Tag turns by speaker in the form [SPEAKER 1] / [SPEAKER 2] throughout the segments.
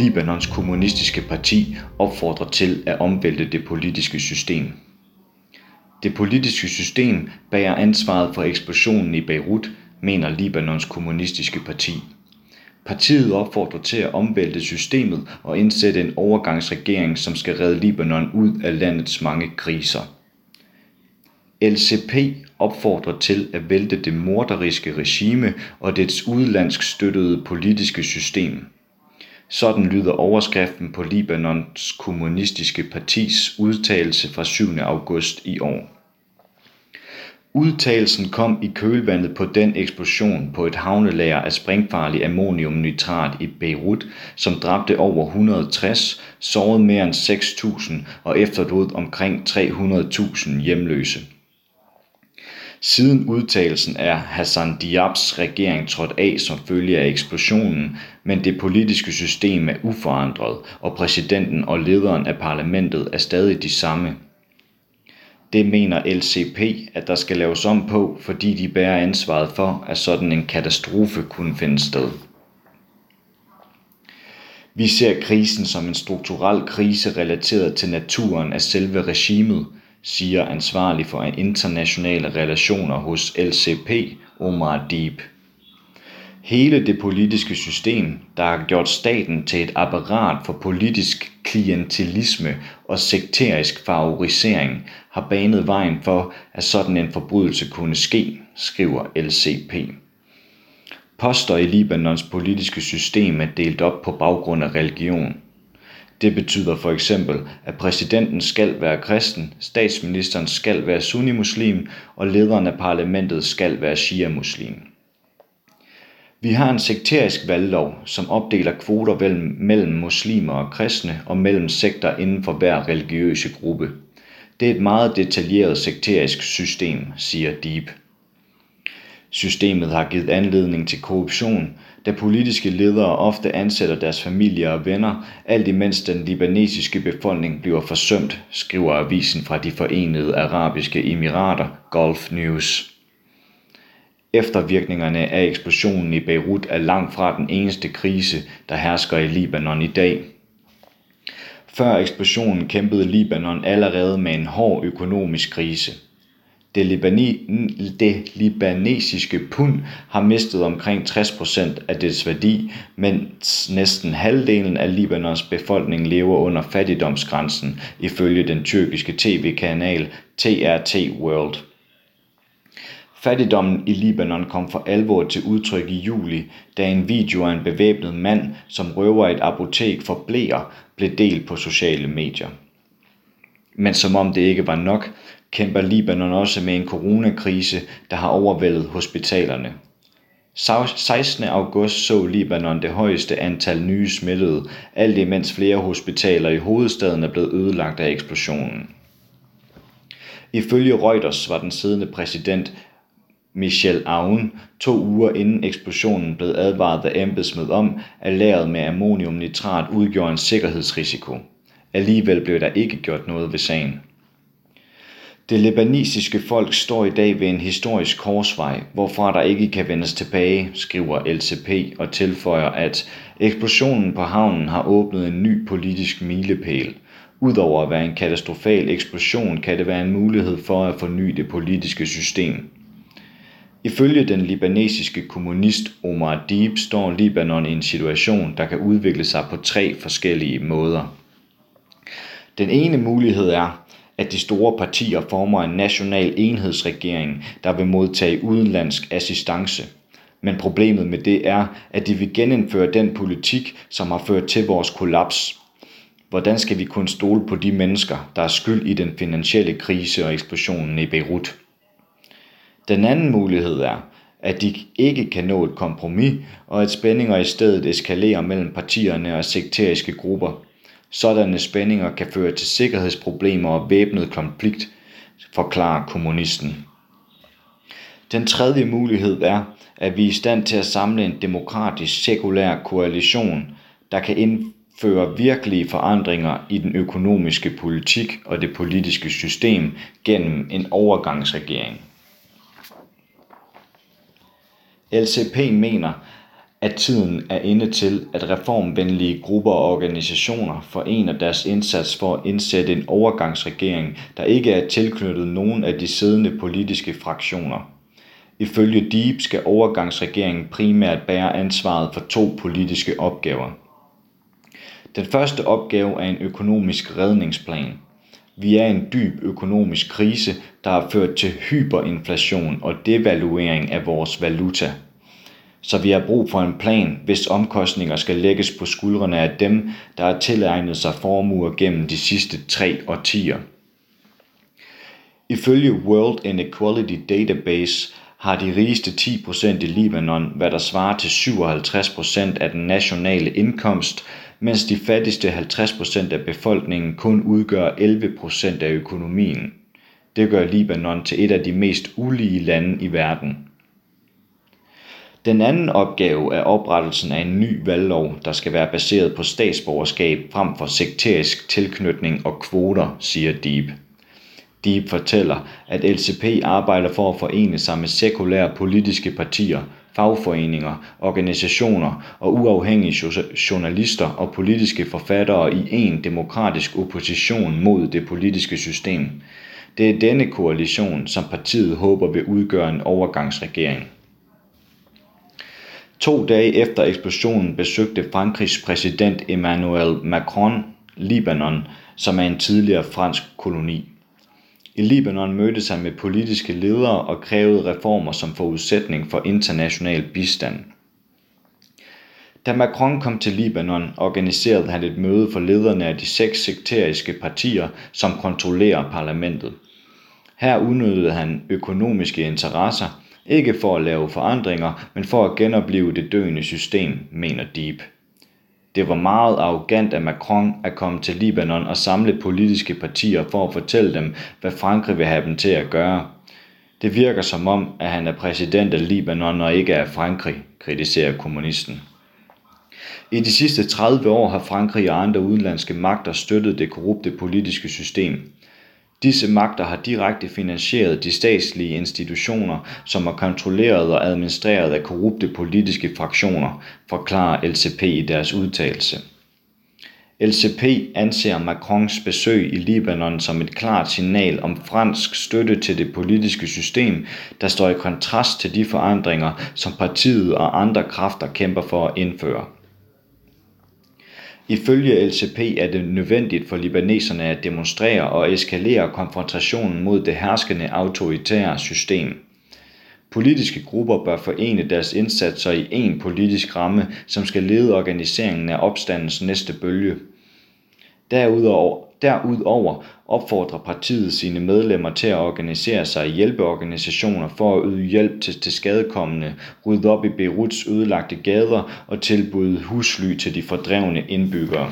[SPEAKER 1] Libanons kommunistiske parti opfordrer til at omvælte det politiske system. Det politiske system bærer ansvaret for eksplosionen i Beirut, mener Libanons kommunistiske parti. Partiet opfordrer til at omvælte systemet og indsætte en overgangsregering, som skal redde Libanon ud af landets mange kriser. LCP opfordrer til at vælte det morderiske regime og dets udlandsk støttede politiske system. Sådan lyder overskriften på Libanons kommunistiske partis udtalelse fra 7. august i år. Udtalelsen kom i kølvandet på den eksplosion på et havnelager af springfarlig ammoniumnitrat i Beirut, som dræbte over 160, sårede mere end 6.000 og efterlod omkring 300.000 hjemløse. Siden udtalelsen er Hassan Diabs regering trådt af som følge af eksplosionen, men det politiske system er uforandret, og præsidenten og lederen af parlamentet er stadig de samme. Det mener LCP, at der skal laves om på, fordi de bærer ansvaret for, at sådan en katastrofe kunne finde sted. Vi ser krisen som en strukturel krise relateret til naturen af selve regimet, siger ansvarlig for internationale relationer hos LCP, Omar Deep. Hele det politiske system, der har gjort staten til et apparat for politisk klientelisme og sekterisk favorisering, har banet vejen for, at sådan en forbrydelse kunne ske, skriver LCP. Poster i Libanons politiske system er delt op på baggrund af religion. Det betyder for eksempel, at præsidenten skal være kristen, statsministeren skal være sunni-muslim og lederen af parlamentet skal være shia-muslim. Vi har en sekterisk valglov, som opdeler kvoter mellem muslimer og kristne og mellem sekter inden for hver religiøse gruppe. Det er et meget detaljeret sekterisk system, siger Deep. Systemet har givet anledning til korruption, da politiske ledere ofte ansætter deres familier og venner, alt imens den libanesiske befolkning bliver forsømt, skriver avisen fra de forenede arabiske emirater Gulf News. Eftervirkningerne af eksplosionen i Beirut er langt fra den eneste krise, der hersker i Libanon i dag. Før eksplosionen kæmpede Libanon allerede med en hård økonomisk krise. Det, libani, det libanesiske pund har mistet omkring 60% af dets værdi, mens næsten halvdelen af Libanons befolkning lever under fattigdomsgrænsen, ifølge den tyrkiske tv-kanal TRT World. Fattigdommen i Libanon kom for alvor til udtryk i juli, da en video af en bevæbnet mand, som røver et apotek for blæer, blev delt på sociale medier. Men som om det ikke var nok, kæmper Libanon også med en coronakrise, der har overvældet hospitalerne. 16. august så Libanon det højeste antal nye smittede, alt imens flere hospitaler i hovedstaden er blevet ødelagt af eksplosionen. Ifølge Reuters var den siddende præsident Michel Aoun to uger inden eksplosionen blev advaret af embedsmænd om, at lageret med ammoniumnitrat udgjorde en sikkerhedsrisiko. Alligevel blev der ikke gjort noget ved sagen. Det libanesiske folk står i dag ved en historisk korsvej, hvorfra der ikke kan vendes tilbage, skriver LCP og tilføjer, at eksplosionen på havnen har åbnet en ny politisk milepæl. Udover at være en katastrofal eksplosion, kan det være en mulighed for at forny det politiske system. Ifølge den libanesiske kommunist Omar Deep står Libanon i en situation, der kan udvikle sig på tre forskellige måder. Den ene mulighed er, at de store partier former en national enhedsregering, der vil modtage udenlandsk assistance. Men problemet med det er, at de vil genindføre den politik, som har ført til vores kollaps. Hvordan skal vi kunne stole på de mennesker, der er skyld i den finansielle krise og eksplosionen i Beirut? Den anden mulighed er, at de ikke kan nå et kompromis, og at spændinger i stedet eskalerer mellem partierne og sekteriske grupper. Sådanne spændinger kan føre til sikkerhedsproblemer og væbnet konflikt, forklarer kommunisten. Den tredje mulighed er, at vi er i stand til at samle en demokratisk sekulær koalition, der kan indføre virkelige forandringer i den økonomiske politik og det politiske system gennem en overgangsregering. LCP mener, at tiden er inde til, at reformvenlige grupper og organisationer forener deres indsats for at indsætte en overgangsregering, der ikke er tilknyttet nogen af de siddende politiske fraktioner. Ifølge Deep skal overgangsregeringen primært bære ansvaret for to politiske opgaver. Den første opgave er en økonomisk redningsplan. Vi er i en dyb økonomisk krise, der har ført til hyperinflation og devaluering af vores valuta. Så vi har brug for en plan, hvis omkostninger skal lægges på skuldrene af dem, der har tilegnet sig formuer gennem de sidste tre årtier. Ifølge World Inequality Database har de rigeste 10% i Libanon, hvad der svarer til 57% af den nationale indkomst, mens de fattigste 50% af befolkningen kun udgør 11% af økonomien. Det gør Libanon til et af de mest ulige lande i verden. Den anden opgave er oprettelsen af en ny valglov, der skal være baseret på statsborgerskab frem for sekterisk tilknytning og kvoter, siger Deep. Deep fortæller, at LCP arbejder for at forene sig med sekulære politiske partier, fagforeninger, organisationer og uafhængige journalister og politiske forfattere i en demokratisk opposition mod det politiske system. Det er denne koalition, som partiet håber vil udgøre en overgangsregering. To dage efter eksplosionen besøgte Frankrigs præsident Emmanuel Macron Libanon, som er en tidligere fransk koloni. I Libanon mødtes han med politiske ledere og krævede reformer som forudsætning for international bistand. Da Macron kom til Libanon, organiserede han et møde for lederne af de seks sekteriske partier, som kontrollerer parlamentet. Her udnyttede han økonomiske interesser, ikke for at lave forandringer, men for at genopleve det døende system, mener Deep. Det var meget arrogant af Macron at komme til Libanon og samle politiske partier for at fortælle dem, hvad Frankrig vil have dem til at gøre. Det virker som om, at han er præsident af Libanon og ikke af Frankrig, kritiserer kommunisten. I de sidste 30 år har Frankrig og andre udenlandske magter støttet det korrupte politiske system. Disse magter har direkte finansieret de statslige institutioner, som er kontrolleret og administreret af korrupte politiske fraktioner, forklarer LCP i deres udtalelse. LCP anser Macrons besøg i Libanon som et klart signal om fransk støtte til det politiske system, der står i kontrast til de forandringer, som partiet og andre kræfter kæmper for at indføre. Ifølge LCP er det nødvendigt for libaneserne at demonstrere og eskalere konfrontationen mod det herskende autoritære system. Politiske grupper bør forene deres indsatser i en politisk ramme, som skal lede organiseringen af opstandens næste bølge. Derudover, derudover opfordrer partiet sine medlemmer til at organisere sig i hjælpeorganisationer for at yde hjælp til, til skadekommende, rydde op i Beiruts ødelagte gader og tilbyde husly til de fordrevne indbyggere.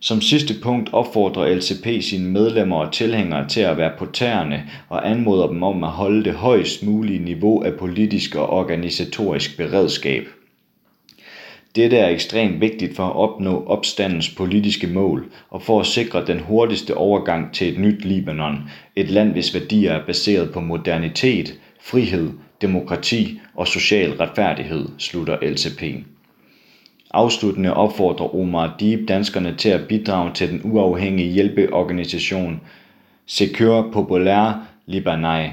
[SPEAKER 1] Som sidste punkt opfordrer LCP sine medlemmer og tilhængere til at være på tæerne og anmoder dem om at holde det højst mulige niveau af politisk og organisatorisk beredskab. Dette er ekstremt vigtigt for at opnå opstandens politiske mål og for at sikre den hurtigste overgang til et nyt Libanon, et land hvis værdier er baseret på modernitet, frihed, demokrati og social retfærdighed, slutter LCP. Afsluttende opfordrer Omar Deep danskerne til at bidrage til den uafhængige hjælpeorganisation Secure Populaire Libanais.